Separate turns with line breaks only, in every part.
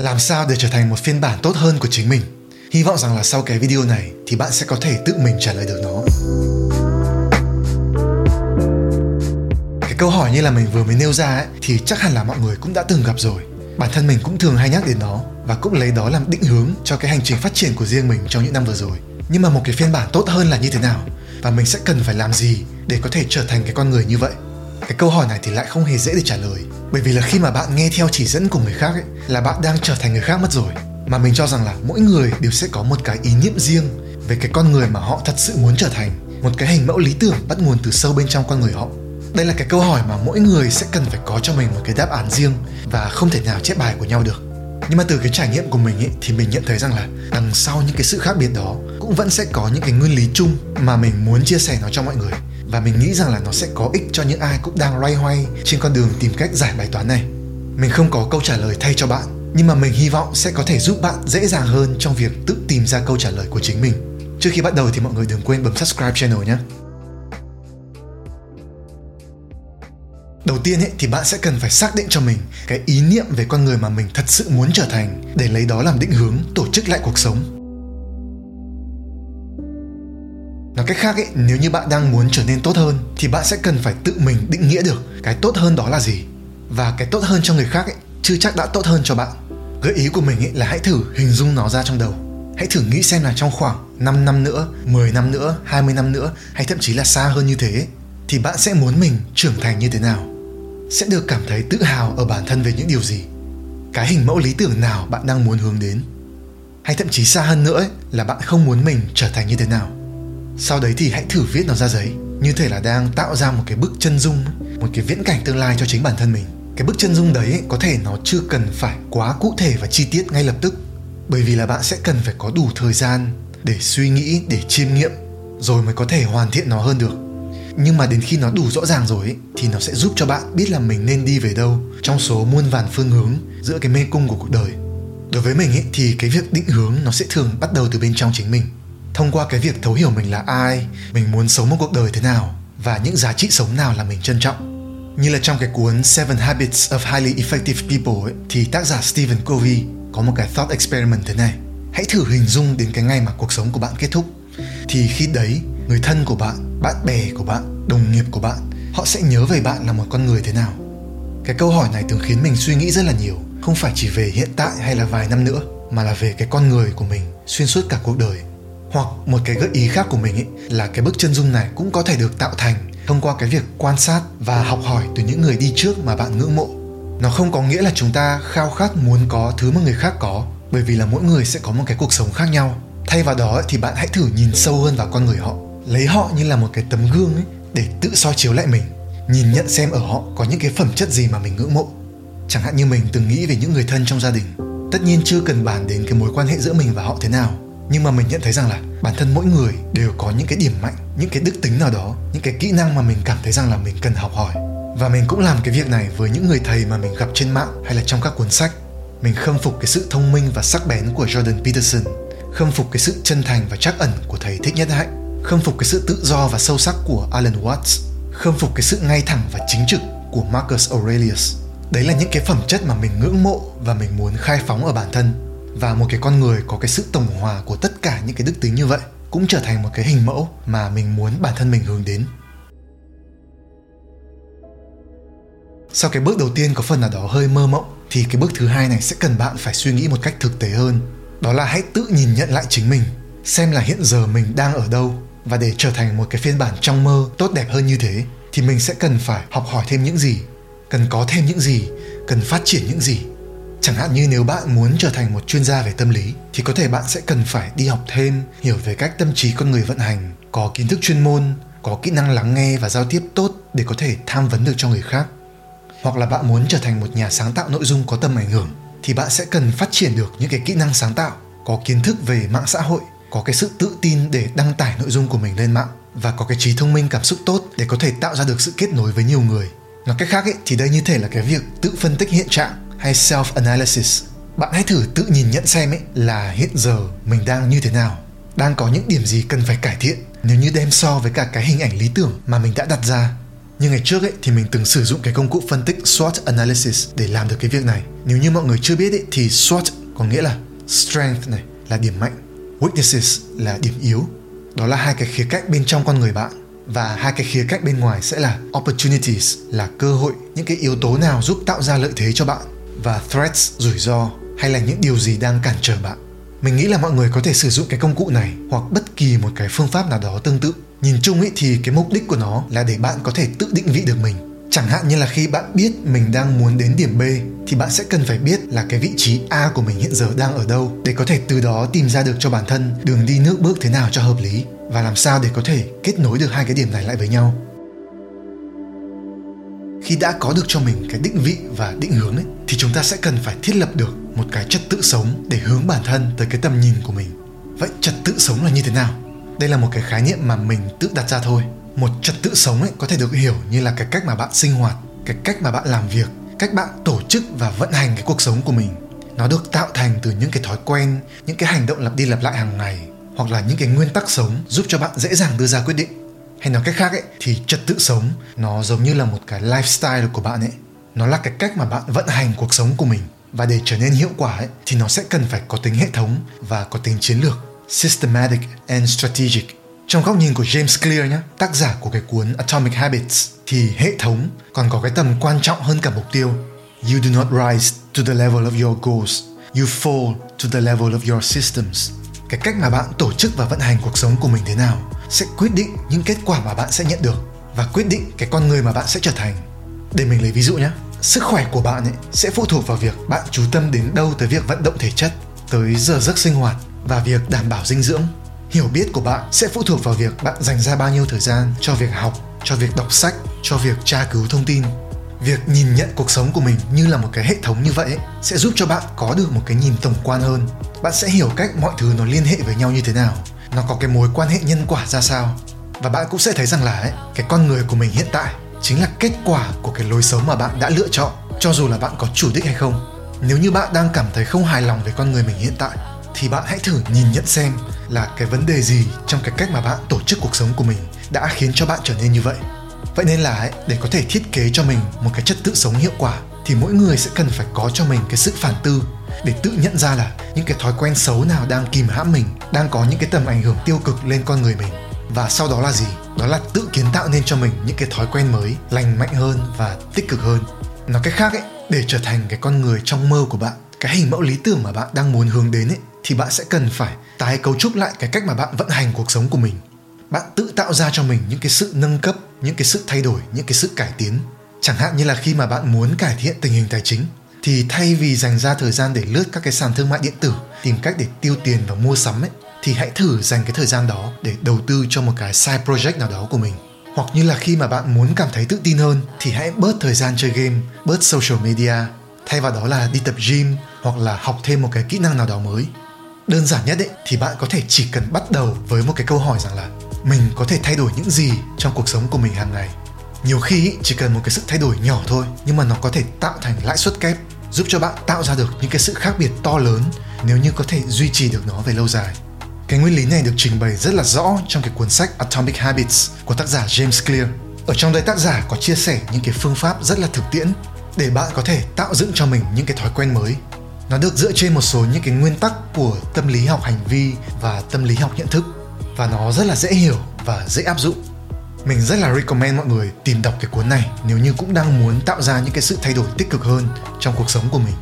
Làm sao để trở thành một phiên bản tốt hơn của chính mình? Hy vọng rằng là sau cái video này thì bạn sẽ có thể tự mình trả lời được nó. Cái câu hỏi như là mình vừa mới nêu ra ấy, thì chắc hẳn là mọi người cũng đã từng gặp rồi. Bản thân mình cũng thường hay nhắc đến nó và cũng lấy đó làm định hướng cho cái hành trình phát triển của riêng mình trong những năm vừa rồi. Nhưng mà một cái phiên bản tốt hơn là như thế nào? Và mình sẽ cần phải làm gì để có thể trở thành cái con người như vậy? cái câu hỏi này thì lại không hề dễ để trả lời bởi vì là khi mà bạn nghe theo chỉ dẫn của người khác ấy, là bạn đang trở thành người khác mất rồi. Mà mình cho rằng là mỗi người đều sẽ có một cái ý niệm riêng về cái con người mà họ thật sự muốn trở thành một cái hình mẫu lý tưởng bắt nguồn từ sâu bên trong con người họ. Đây là cái câu hỏi mà mỗi người sẽ cần phải có cho mình một cái đáp án riêng và không thể nào chép bài của nhau được. Nhưng mà từ cái trải nghiệm của mình ấy, thì mình nhận thấy rằng là đằng sau những cái sự khác biệt đó cũng vẫn sẽ có những cái nguyên lý chung mà mình muốn chia sẻ nó cho mọi người và mình nghĩ rằng là nó sẽ có ích cho những ai cũng đang loay hoay trên con đường tìm cách giải bài toán này. Mình không có câu trả lời thay cho bạn nhưng mà mình hy vọng sẽ có thể giúp bạn dễ dàng hơn trong việc tự tìm ra câu trả lời của chính mình. Trước khi bắt đầu thì mọi người đừng quên bấm subscribe channel nhé. Đầu tiên ấy, thì bạn sẽ cần phải xác định cho mình cái ý niệm về con người mà mình thật sự muốn trở thành để lấy đó làm định hướng tổ chức lại cuộc sống. Nói cách khác ấy nếu như bạn đang muốn trở nên tốt hơn thì bạn sẽ cần phải tự mình định nghĩa được cái tốt hơn đó là gì và cái tốt hơn cho người khác ấy chưa chắc đã tốt hơn cho bạn gợi ý của mình ấy là hãy thử hình dung nó ra trong đầu hãy thử nghĩ xem là trong khoảng 5 năm nữa, 10 năm nữa, 20 năm nữa hay thậm chí là xa hơn như thế thì bạn sẽ muốn mình trưởng thành như thế nào? Sẽ được cảm thấy tự hào ở bản thân về những điều gì? Cái hình mẫu lý tưởng nào bạn đang muốn hướng đến? Hay thậm chí xa hơn nữa ấy, là bạn không muốn mình trở thành như thế nào? Sau đấy thì hãy thử viết nó ra giấy. Như thể là đang tạo ra một cái bức chân dung một cái viễn cảnh tương lai cho chính bản thân mình. Cái bức chân dung đấy có thể nó chưa cần phải quá cụ thể và chi tiết ngay lập tức. Bởi vì là bạn sẽ cần phải có đủ thời gian để suy nghĩ để chiêm nghiệm rồi mới có thể hoàn thiện nó hơn được. Nhưng mà đến khi nó đủ rõ ràng rồi ấy, thì nó sẽ giúp cho bạn biết là mình nên đi về đâu trong số muôn vàn phương hướng giữa cái mê cung của cuộc đời. Đối với mình ấy, thì cái việc định hướng nó sẽ thường bắt đầu từ bên trong chính mình thông qua cái việc thấu hiểu mình là ai mình muốn sống một cuộc đời thế nào và những giá trị sống nào là mình trân trọng. Như là trong cái cuốn Seven Habits of Highly Effective People ấy, thì tác giả Stephen Covey có một cái thought experiment thế này. Hãy thử hình dung đến cái ngày mà cuộc sống của bạn kết thúc. Thì khi đấy người thân của bạn bạn bè của bạn đồng nghiệp của bạn họ sẽ nhớ về bạn là một con người thế nào? Cái câu hỏi này thường khiến mình suy nghĩ rất là nhiều. Không phải chỉ về hiện tại hay là vài năm nữa mà là về cái con người của mình xuyên suốt cả cuộc đời hoặc một cái gợi ý khác của mình ấy là cái bức chân dung này cũng có thể được tạo thành thông qua cái việc quan sát và học hỏi từ những người đi trước mà bạn ngưỡng mộ. Nó không có nghĩa là chúng ta khao khát muốn có thứ mà người khác có, bởi vì là mỗi người sẽ có một cái cuộc sống khác nhau. Thay vào đó thì bạn hãy thử nhìn sâu hơn vào con người họ. Lấy họ như là một cái tấm gương ấy để tự soi chiếu lại mình, nhìn nhận xem ở họ có những cái phẩm chất gì mà mình ngưỡng mộ. Chẳng hạn như mình từng nghĩ về những người thân trong gia đình, tất nhiên chưa cần bàn đến cái mối quan hệ giữa mình và họ thế nào nhưng mà mình nhận thấy rằng là bản thân mỗi người đều có những cái điểm mạnh, những cái đức tính nào đó, những cái kỹ năng mà mình cảm thấy rằng là mình cần học hỏi. Và mình cũng làm cái việc này với những người thầy mà mình gặp trên mạng hay là trong các cuốn sách. Mình khâm phục cái sự thông minh và sắc bén của Jordan Peterson, khâm phục cái sự chân thành và trắc ẩn của thầy Thích Nhất Hạnh, khâm phục cái sự tự do và sâu sắc của Alan Watts, khâm phục cái sự ngay thẳng và chính trực của Marcus Aurelius. Đấy là những cái phẩm chất mà mình ngưỡng mộ và mình muốn khai phóng ở bản thân và một cái con người có cái sự tổng hòa của tất cả những cái đức tính như vậy cũng trở thành một cái hình mẫu mà mình muốn bản thân mình hướng đến. Sau cái bước đầu tiên có phần nào đó hơi mơ mộng, thì cái bước thứ hai này sẽ cần bạn phải suy nghĩ một cách thực tế hơn. Đó là hãy tự nhìn nhận lại chính mình, xem là hiện giờ mình đang ở đâu. Và để trở thành một cái phiên bản trong mơ tốt đẹp hơn như thế, thì mình sẽ cần phải học hỏi thêm những gì, cần có thêm những gì, cần phát triển những gì chẳng hạn như nếu bạn muốn trở thành một chuyên gia về tâm lý thì có thể bạn sẽ cần phải đi học thêm hiểu về cách tâm trí con người vận hành có kiến thức chuyên môn có kỹ năng lắng nghe và giao tiếp tốt để có thể tham vấn được cho người khác. Hoặc là bạn muốn trở thành một nhà sáng tạo nội dung có tầm ảnh hưởng thì bạn sẽ cần phát triển được những cái kỹ năng sáng tạo có kiến thức về mạng xã hội có cái sự tự tin để đăng tải nội dung của mình lên mạng và có cái trí thông minh cảm xúc tốt để có thể tạo ra được sự kết nối với nhiều người. Nói cách khác ấy, thì đây như thể là cái việc tự phân tích hiện trạng hay self analysis bạn hãy thử tự nhìn nhận xem ấy là hiện giờ mình đang như thế nào. Đang có những điểm gì cần phải cải thiện? Nếu như đem so với cả cái hình ảnh lý tưởng mà mình đã đặt ra như ngày trước ấy thì mình từng sử dụng cái công cụ phân tích SWOT analysis để làm được cái việc này. Nếu như mọi người chưa biết ấy, thì SWOT có nghĩa là strength này là điểm mạnh. Weaknesses là điểm yếu. Đó là hai cái khía cạnh bên trong con người bạn. Và hai cái khía cạnh bên ngoài sẽ là opportunities là cơ hội. Những cái yếu tố nào giúp tạo ra lợi thế cho bạn? Và threats rủi ro hay là những điều gì đang cản trở bạn? Mình nghĩ là mọi người có thể sử dụng cái công cụ này hoặc bất kỳ một cái phương pháp nào đó tương tự. Nhìn chung ý, thì cái mục đích của nó là để bạn có thể tự định vị được mình. Chẳng hạn như là khi bạn biết mình đang muốn đến điểm b, thì bạn sẽ cần phải biết là cái vị trí a của mình hiện giờ đang ở đâu, để có thể từ đó tìm ra được cho bản thân đường đi nước bước thế nào cho hợp lý, và làm sao để có thể kết nối được hai cái điểm này lại với nhau khi đã có được cho mình cái định vị và định hướng ấy, thì chúng ta sẽ cần phải thiết lập được một cái trật tự sống để hướng bản thân tới cái tầm nhìn của mình. Vậy trật tự sống là như thế nào? Đây là một cái khái niệm mà mình tự đặt ra thôi. Một trật tự sống ấy có thể được hiểu như là cái cách mà bạn sinh hoạt cái cách mà bạn làm việc cách bạn tổ chức và vận hành cái cuộc sống của mình. Nó được tạo thành từ những cái thói quen những cái hành động lặp đi lặp lại hàng ngày hoặc là những cái nguyên tắc sống giúp cho bạn dễ dàng đưa ra quyết định hay nói cách khác ấy thì trật tự sống nó giống như là một cái lifestyle của bạn ấy nó là cái cách mà bạn vận hành cuộc sống của mình và để trở nên hiệu quả ấy thì nó sẽ cần phải có tính hệ thống và có tính chiến lược systematic and strategic trong góc nhìn của James Clear nhé, tác giả của cái cuốn Atomic Habits thì hệ thống còn có cái tầm quan trọng hơn cả mục tiêu. You do not rise to the level of your goals, you fall to the level of your systems. Cái cách mà bạn tổ chức và vận hành cuộc sống của mình thế nào sẽ quyết định những kết quả mà bạn sẽ nhận được và quyết định cái con người mà bạn sẽ trở thành. Để mình lấy ví dụ nhé, sức khỏe của bạn ấy sẽ phụ thuộc vào việc bạn chú tâm đến đâu tới việc vận động thể chất, tới giờ giấc sinh hoạt và việc đảm bảo dinh dưỡng. Hiểu biết của bạn sẽ phụ thuộc vào việc bạn dành ra bao nhiêu thời gian cho việc học cho việc đọc sách cho việc tra cứu thông tin. Việc nhìn nhận cuộc sống của mình như là một cái hệ thống như vậy sẽ giúp cho bạn có được một cái nhìn tổng quan hơn. Bạn sẽ hiểu cách mọi thứ nó liên hệ với nhau như thế nào nó có cái mối quan hệ nhân quả ra sao? Và bạn cũng sẽ thấy rằng là ấy, cái con người của mình hiện tại chính là kết quả của cái lối sống mà bạn đã lựa chọn cho dù là bạn có chủ đích hay không. Nếu như bạn đang cảm thấy không hài lòng về con người mình hiện tại thì bạn hãy thử nhìn nhận xem là cái vấn đề gì trong cái cách mà bạn tổ chức cuộc sống của mình đã khiến cho bạn trở nên như vậy. Vậy nên là ấy, để có thể thiết kế cho mình một cái chất tự sống hiệu quả thì mỗi người sẽ cần phải có cho mình cái sự phản tư để tự nhận ra là những cái thói quen xấu nào đang kìm hãm mình, đang có những cái tầm ảnh hưởng tiêu cực lên con người mình. Và sau đó là gì? Đó là tự kiến tạo nên cho mình những cái thói quen mới, lành mạnh hơn và tích cực hơn. Nói cách khác ấy, để trở thành cái con người trong mơ của bạn, cái hình mẫu lý tưởng mà bạn đang muốn hướng đến ấy, thì bạn sẽ cần phải tái cấu trúc lại cái cách mà bạn vận hành cuộc sống của mình. Bạn tự tạo ra cho mình những cái sự nâng cấp, những cái sự thay đổi, những cái sự cải tiến. Chẳng hạn như là khi mà bạn muốn cải thiện tình hình tài chính thì thay vì dành ra thời gian để lướt các cái sàn thương mại điện tử, tìm cách để tiêu tiền và mua sắm ấy, thì hãy thử dành cái thời gian đó để đầu tư cho một cái side project nào đó của mình. Hoặc như là khi mà bạn muốn cảm thấy tự tin hơn, thì hãy bớt thời gian chơi game, bớt social media, thay vào đó là đi tập gym hoặc là học thêm một cái kỹ năng nào đó mới. Đơn giản nhất ấy, thì bạn có thể chỉ cần bắt đầu với một cái câu hỏi rằng là mình có thể thay đổi những gì trong cuộc sống của mình hàng ngày. Nhiều khi chỉ cần một cái sự thay đổi nhỏ thôi, nhưng mà nó có thể tạo thành lãi suất kép giúp cho bạn tạo ra được những cái sự khác biệt to lớn nếu như có thể duy trì được nó về lâu dài. Cái nguyên lý này được trình bày rất là rõ trong cái cuốn sách Atomic Habits của tác giả James Clear. Ở trong đây tác giả có chia sẻ những cái phương pháp rất là thực tiễn để bạn có thể tạo dựng cho mình những cái thói quen mới. Nó được dựa trên một số những cái nguyên tắc của tâm lý học hành vi và tâm lý học nhận thức và nó rất là dễ hiểu và dễ áp dụng mình rất là recommend mọi người tìm đọc cái cuốn này nếu như cũng đang muốn tạo ra những cái sự thay đổi tích cực hơn trong cuộc sống của mình.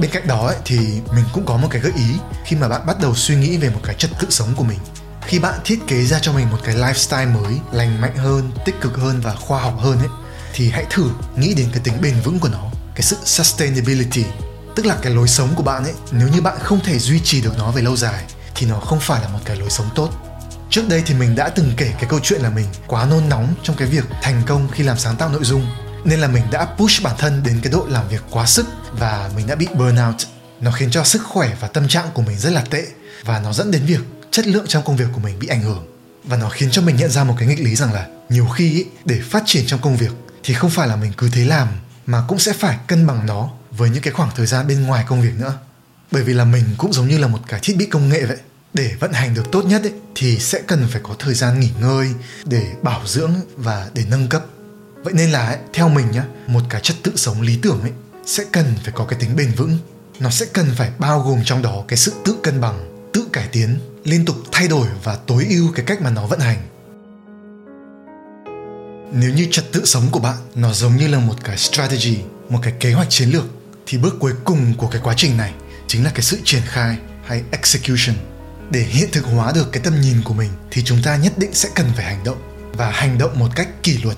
Bên cạnh đó ấy, thì mình cũng có một cái gợi ý khi mà bạn bắt đầu suy nghĩ về một cái trật tự sống của mình. Khi bạn thiết kế ra cho mình một cái lifestyle mới lành mạnh hơn tích cực hơn và khoa học hơn ấy thì hãy thử nghĩ đến cái tính bền vững của nó cái sự sustainability tức là cái lối sống của bạn ấy. Nếu như bạn không thể duy trì được nó về lâu dài thì nó không phải là một cái lối sống tốt trước đây thì mình đã từng kể cái câu chuyện là mình quá nôn nóng trong cái việc thành công khi làm sáng tạo nội dung nên là mình đã push bản thân đến cái độ làm việc quá sức và mình đã bị burnout nó khiến cho sức khỏe và tâm trạng của mình rất là tệ và nó dẫn đến việc chất lượng trong công việc của mình bị ảnh hưởng. Và nó khiến cho mình nhận ra một cái nghịch lý rằng là nhiều khi ý, để phát triển trong công việc thì không phải là mình cứ thế làm mà cũng sẽ phải cân bằng nó với những cái khoảng thời gian bên ngoài công việc nữa. Bởi vì là mình cũng giống như là một cái thiết bị công nghệ vậy để vận hành được tốt nhất ấy, thì sẽ cần phải có thời gian nghỉ ngơi để bảo dưỡng và để nâng cấp. Vậy nên là ấy, theo mình nhá một cái chất tự sống lý tưởng ấy sẽ cần phải có cái tính bền vững. Nó sẽ cần phải bao gồm trong đó cái sự tự cân bằng tự cải tiến liên tục thay đổi và tối ưu cái cách mà nó vận hành. Nếu như trật tự sống của bạn nó giống như là một cái strategy một cái kế hoạch chiến lược thì bước cuối cùng của cái quá trình này chính là cái sự triển khai hay execution để hiện thực hóa được cái tầm nhìn của mình, thì chúng ta nhất định sẽ cần phải hành động. Và hành động một cách kỷ luật.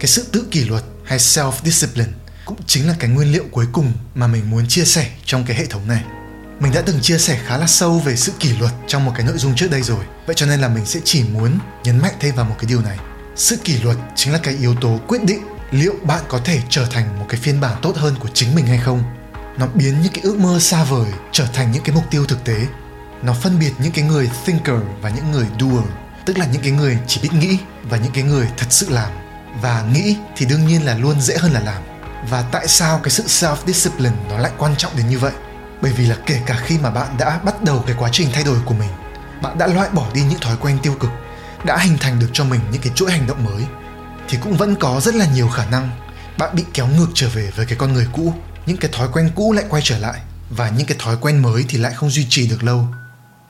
Cái sự tự kỷ luật hay self discipline cũng chính là cái nguyên liệu cuối cùng mà mình muốn chia sẻ trong cái hệ thống này. Mình đã từng chia sẻ khá là sâu về sự kỷ luật trong một cái nội dung trước đây rồi. Vậy cho nên là mình sẽ chỉ muốn nhấn mạnh thêm vào một cái điều này. Sự kỷ luật chính là cái yếu tố quyết định liệu bạn có thể trở thành một cái phiên bản tốt hơn của chính mình hay không. Nó biến những cái ước mơ xa vời trở thành những cái mục tiêu thực tế nó phân biệt những cái người thinker và những người doer, tức là những cái người chỉ biết nghĩ và những cái người thật sự làm. Và nghĩ thì đương nhiên là luôn dễ hơn là làm. Và tại sao cái sự self discipline nó lại quan trọng đến như vậy? Bởi vì là kể cả khi mà bạn đã bắt đầu cái quá trình thay đổi của mình, bạn đã loại bỏ đi những thói quen tiêu cực, đã hình thành được cho mình những cái chuỗi hành động mới, thì cũng vẫn có rất là nhiều khả năng bạn bị kéo ngược trở về với cái con người cũ. Những cái thói quen cũ lại quay trở lại và những cái thói quen mới thì lại không duy trì được lâu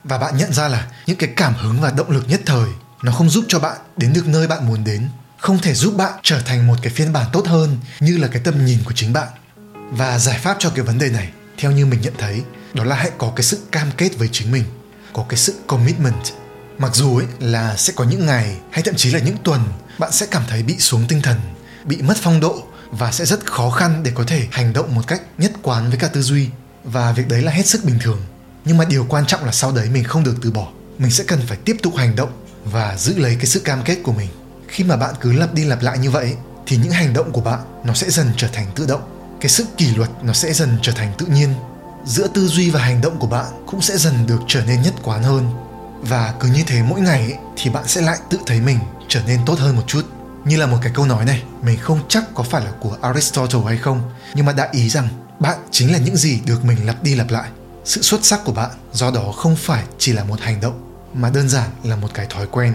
và bạn nhận ra là những cái cảm hứng và động lực nhất thời, nó không giúp cho bạn đến được nơi bạn muốn đến. Không thể giúp bạn trở thành một cái phiên bản tốt hơn như là cái tầm nhìn của chính bạn. Và giải pháp cho cái vấn đề này, theo như mình nhận thấy, đó là hãy có cái sự cam kết với chính mình, có cái sự commitment. Mặc dù ấy là sẽ có những ngày, hay thậm chí là những tuần, bạn sẽ cảm thấy bị xuống tinh thần, bị mất phong độ và sẽ rất khó khăn để có thể hành động một cách nhất quán với cả tư duy. Và việc đấy là hết sức bình thường nhưng mà điều quan trọng là sau đấy mình không được từ bỏ. Mình sẽ cần phải tiếp tục hành động và giữ lấy cái sự cam kết của mình. Khi mà bạn cứ lặp đi lặp lại như vậy thì những hành động của bạn nó sẽ dần trở thành tự động. Cái sự kỷ luật nó sẽ dần trở thành tự nhiên. Giữa tư duy và hành động của bạn cũng sẽ dần được trở nên nhất quán hơn. Và cứ như thế mỗi ngày ấy, thì bạn sẽ lại tự thấy mình trở nên tốt hơn một chút. Như là một cái câu nói này mình không chắc có phải là của aristotle hay không nhưng mà đại ý rằng bạn chính là những gì được mình lặp đi lặp lại sự xuất sắc của bạn do đó không phải chỉ là một hành động mà đơn giản là một cái thói quen.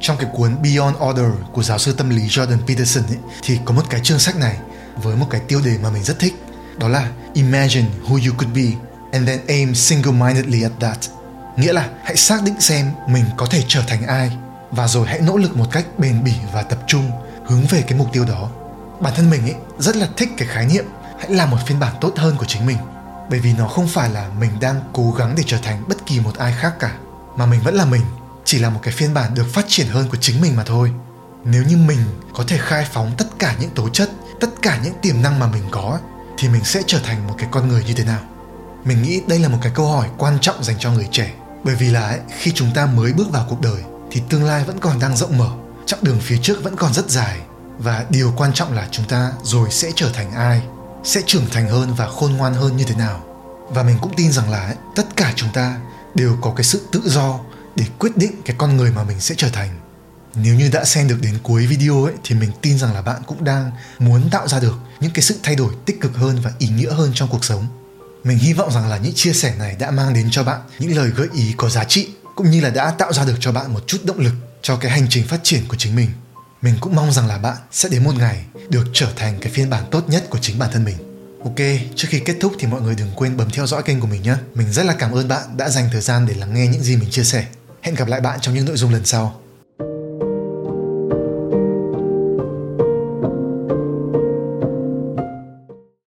Trong cái cuốn Beyond Order của giáo sư tâm lý Jordan Peterson ấy, thì có một cái chương sách này với một cái tiêu đề mà mình rất thích. Đó là Imagine who you could be and then aim single-mindedly at that. Nghĩa là hãy xác định xem mình có thể trở thành ai và rồi hãy nỗ lực một cách bền bỉ và tập trung hướng về cái mục tiêu đó. Bản thân mình ấy rất là thích cái khái niệm hãy làm một phiên bản tốt hơn của chính mình. Bởi vì nó không phải là mình đang cố gắng để trở thành bất kỳ một ai khác cả mà mình vẫn là mình chỉ là một cái phiên bản được phát triển hơn của chính mình mà thôi. Nếu như mình có thể khai phóng tất cả những tố chất tất cả những tiềm năng mà mình có thì mình sẽ trở thành một cái con người như thế nào? Mình nghĩ đây là một cái câu hỏi quan trọng dành cho người trẻ. Bởi vì là ấy, khi chúng ta mới bước vào cuộc đời thì tương lai vẫn còn đang rộng mở chặng đường phía trước vẫn còn rất dài. Và điều quan trọng là chúng ta rồi sẽ trở thành ai? Sẽ trưởng thành hơn và khôn ngoan hơn như thế nào. Và mình cũng tin rằng là ấy, tất cả chúng ta đều có cái sự tự do để quyết định cái con người mà mình sẽ trở thành. Nếu như đã xem được đến cuối video ấy thì mình tin rằng là bạn cũng đang muốn tạo ra được những cái sự thay đổi tích cực hơn và ý nghĩa hơn trong cuộc sống. Mình hy vọng rằng là những chia sẻ này đã mang đến cho bạn những lời gợi ý có giá trị cũng như là đã tạo ra được cho bạn một chút động lực cho cái hành trình phát triển của chính mình mình cũng mong rằng là bạn sẽ đến một ngày được trở thành cái phiên bản tốt nhất của chính bản thân mình Ok, trước khi kết thúc thì mọi người đừng quên bấm theo dõi kênh của mình nhé. Mình rất là cảm ơn bạn đã dành thời gian để lắng nghe những gì mình chia sẻ. Hẹn gặp lại bạn trong những nội dung lần sau.